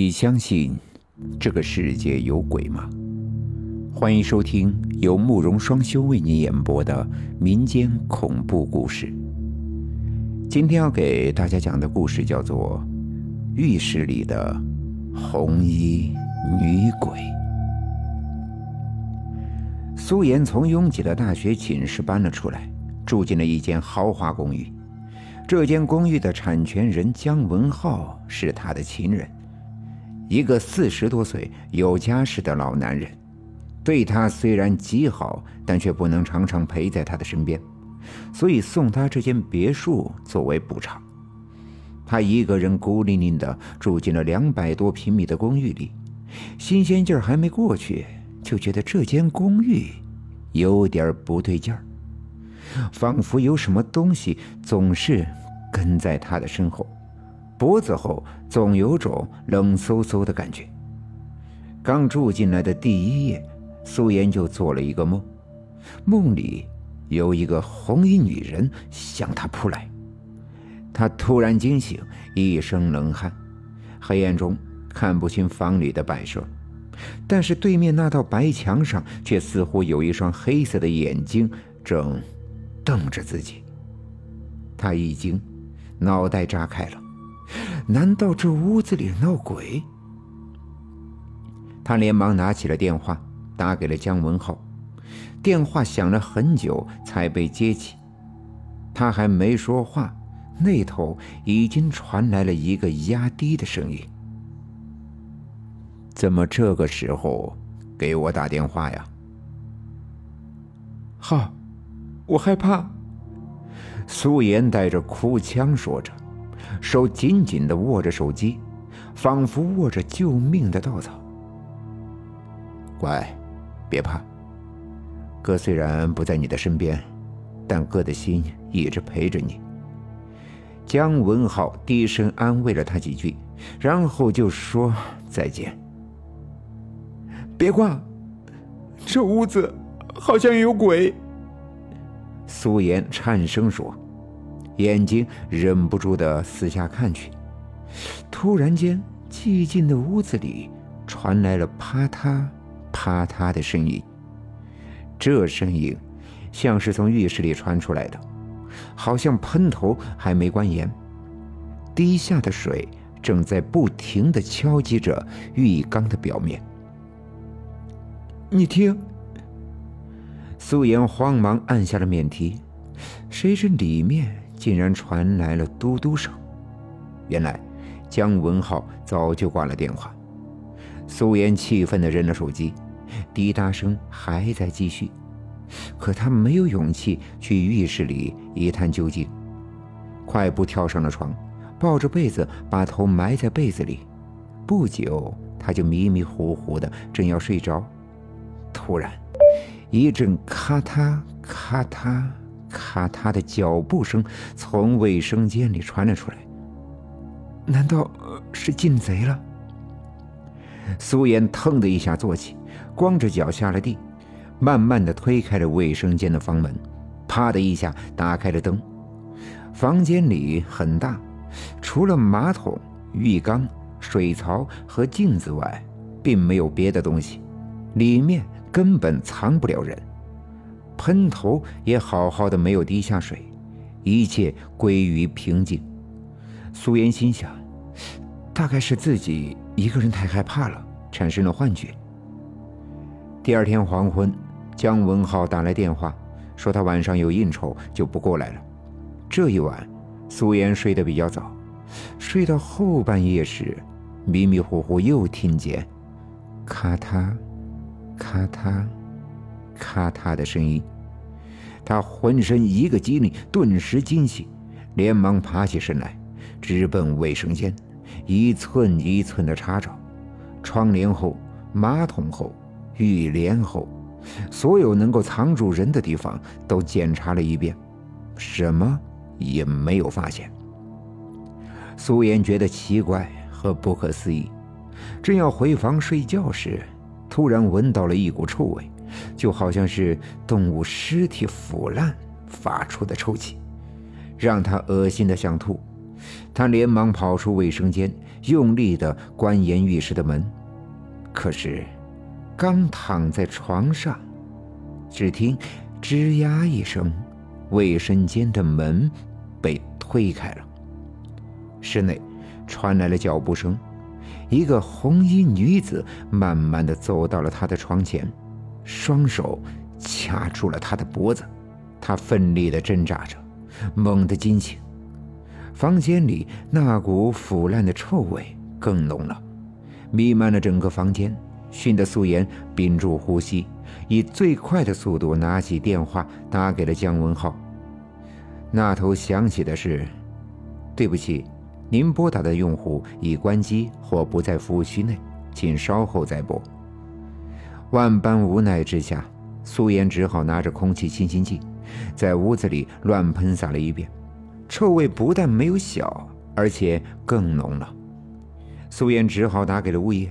你相信这个世界有鬼吗？欢迎收听由慕容双修为你演播的民间恐怖故事。今天要给大家讲的故事叫做《浴室里的红衣女鬼》。苏妍从拥挤的大学寝室搬了出来，住进了一间豪华公寓。这间公寓的产权人姜文浩是他的情人。一个四十多岁有家室的老男人，对他虽然极好，但却不能常常陪在他的身边，所以送他这间别墅作为补偿。他一个人孤零零地住进了两百多平米的公寓里，新鲜劲儿还没过去，就觉得这间公寓有点不对劲儿，仿佛有什么东西总是跟在他的身后。脖子后总有种冷飕飕的感觉。刚住进来的第一夜，苏妍就做了一个梦，梦里有一个红衣女人向她扑来。她突然惊醒，一身冷汗，黑暗中看不清房里的摆设，但是对面那道白墙上却似乎有一双黑色的眼睛正瞪着自己。她一惊，脑袋炸开了。难道这屋子里闹鬼？他连忙拿起了电话，打给了姜文浩。电话响了很久才被接起。他还没说话，那头已经传来了一个压低的声音：“怎么这个时候给我打电话呀？”“浩，我害怕。”苏妍带着哭腔说着。手紧紧的握着手机，仿佛握着救命的稻草。乖，别怕。哥虽然不在你的身边，但哥的心一直陪着你。姜文浩低声安慰了他几句，然后就说再见。别挂，这屋子好像有鬼。苏妍颤声说。眼睛忍不住的四下看去，突然间，寂静的屋子里传来了啪嗒啪嗒的声音。这声音像是从浴室里传出来的，好像喷头还没关严，滴下的水正在不停的敲击着浴缸的表面。你听，素颜慌忙按下了免提，谁知里面。竟然传来了嘟嘟声，原来姜文浩早就挂了电话。苏妍气愤地扔了手机，滴答声还在继续，可她没有勇气去浴室里一探究竟，快步跳上了床，抱着被子把头埋在被子里。不久，她就迷迷糊糊的，正要睡着，突然一阵咔嗒咔嗒。咔嗒的脚步声从卫生间里传了出来。难道是进贼了？苏妍腾的一下坐起，光着脚下了地，慢慢的推开了卫生间的房门，啪的一下打开了灯。房间里很大，除了马桶、浴缸、水槽和镜子外，并没有别的东西，里面根本藏不了人。喷头也好好的，没有滴下水，一切归于平静。苏妍心想，大概是自己一个人太害怕了，产生了幻觉。第二天黄昏，姜文浩打来电话，说他晚上有应酬，就不过来了。这一晚，苏妍睡得比较早，睡到后半夜时，迷迷糊糊又听见咔嗒，咔嗒。咔嗒的声音，他浑身一个机灵，顿时惊醒，连忙爬起身来，直奔卫生间，一寸一寸的查找，窗帘后、马桶后、浴帘后，所有能够藏住人的地方都检查了一遍，什么也没有发现。苏妍觉得奇怪和不可思议，正要回房睡觉时，突然闻到了一股臭味。就好像是动物尸体腐烂发出的臭气，让他恶心的想吐，他连忙跑出卫生间，用力的关严浴室的门。可是，刚躺在床上，只听“吱呀”一声，卫生间的门被推开了。室内传来了脚步声，一个红衣女子慢慢的走到了他的床前，双手掐住了他的脖子，他奋力的挣扎着，猛地惊醒。房间里那股腐烂的臭味更浓了，弥漫了整个房间，熏得素颜屏住呼吸，以最快的速度拿起电话打给了姜文浩。那头响起的是：“对不起，您拨打的用户已关机或不在服务区内，请稍后再拨。”万般无奈之下，素颜只好拿着空气清新剂，在屋子里乱喷洒了一遍。臭味不但没有小，而且更浓了。苏妍只好打给了物业，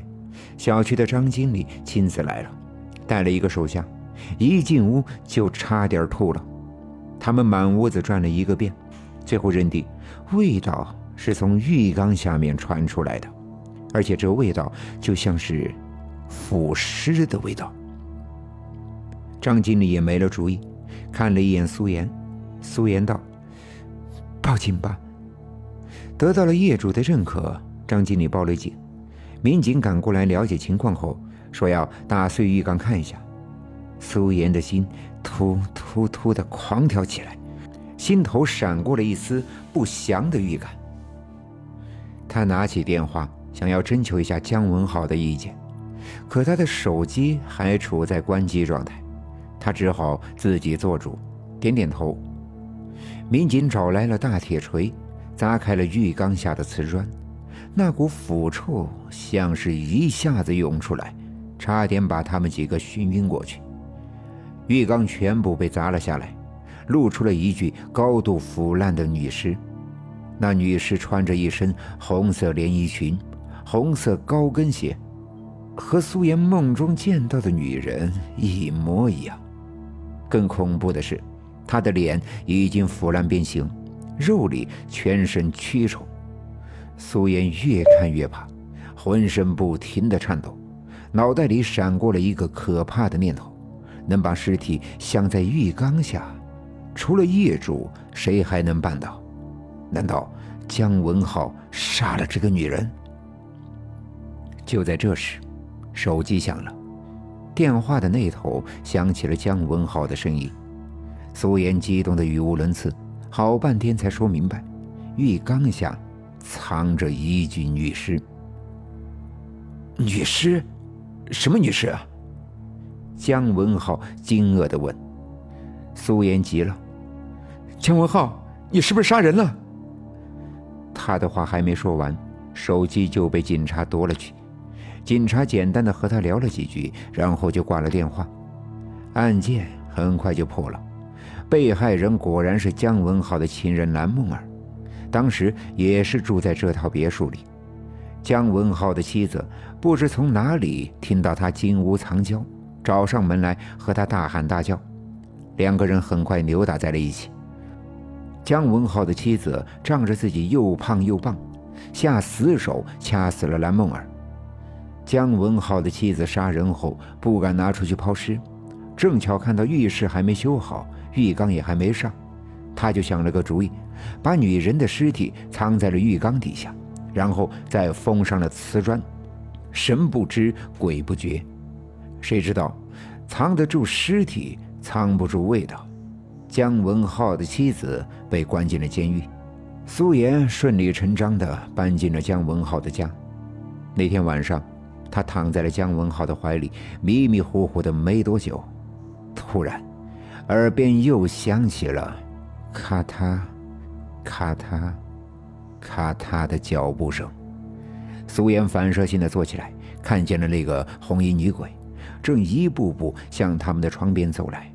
小区的张经理亲自来了，带了一个手下，一进屋就差点吐了。他们满屋子转了一个遍，最后认定味道是从浴缸下面传出来的，而且这味道就像是腐尸的味道。张经理也没了主意，看了一眼苏妍，苏妍道。报警吧！得到了业主的认可，张经理报了警。民警赶过来了解情况后，说要打碎浴缸看一下。苏妍的心突突突的狂跳起来，心头闪过了一丝不祥的预感。他拿起电话，想要征求一下姜文浩的意见，可他的手机还处在关机状态，他只好自己做主，点点头。民警找来了大铁锤，砸开了浴缸下的瓷砖，那股腐臭像是一下子涌出来，差点把他们几个熏晕过去。浴缸全部被砸了下来，露出了一具高度腐烂的女尸。那女尸穿着一身红色连衣裙，红色高跟鞋，和苏妍梦中见到的女人一模一样。更恐怖的是。她的脸已经腐烂变形，肉里全身蛆虫。苏妍越看越怕，浑身不停地颤抖，脑袋里闪过了一个可怕的念头：能把尸体镶在浴缸下，除了业主，谁还能办到？难道姜文浩杀了这个女人？就在这时，手机响了，电话的那头响起了姜文浩的声音。苏妍激动的语无伦次，好半天才说明白：浴缸下藏着一具女尸。女尸？什么女尸啊？姜文浩惊愕的问。苏妍急了：“姜文浩，你是不是杀人了？”他的话还没说完，手机就被警察夺了去。警察简单的和他聊了几句，然后就挂了电话。案件很快就破了。被害人果然是姜文浩的情人蓝梦儿，当时也是住在这套别墅里。姜文浩的妻子不知从哪里听到他金屋藏娇，找上门来和他大喊大叫，两个人很快扭打在了一起。姜文浩的妻子仗着自己又胖又棒，下死手掐死了蓝梦儿。姜文浩的妻子杀人后不敢拿出去抛尸，正巧看到浴室还没修好。浴缸也还没上，他就想了个主意，把女人的尸体藏在了浴缸底下，然后再封上了瓷砖，神不知鬼不觉。谁知道，藏得住尸体，藏不住味道。姜文浩的妻子被关进了监狱，苏妍顺理成章地搬进了姜文浩的家。那天晚上，他躺在了姜文浩的怀里，迷迷糊糊的没多久，突然。耳边又响起了咔嗒、咔嗒、咔嗒的脚步声。苏妍反射性的坐起来，看见了那个红衣女鬼，正一步步向他们的床边走来，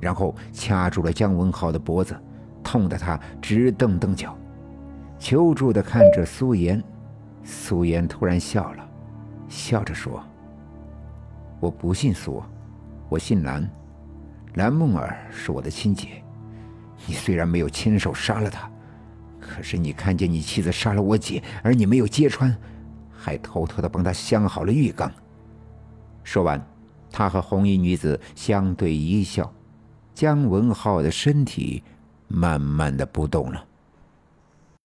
然后掐住了姜文浩的脖子，痛得他直蹬蹬脚，求助的看着苏妍。苏妍突然笑了，笑着说：“我不姓苏，我姓蓝。”蓝梦儿是我的亲姐，你虽然没有亲手杀了她，可是你看见你妻子杀了我姐，而你没有揭穿，还偷偷的帮她镶好了浴缸。说完，他和红衣女子相对一笑，姜文浩的身体慢慢的不动了。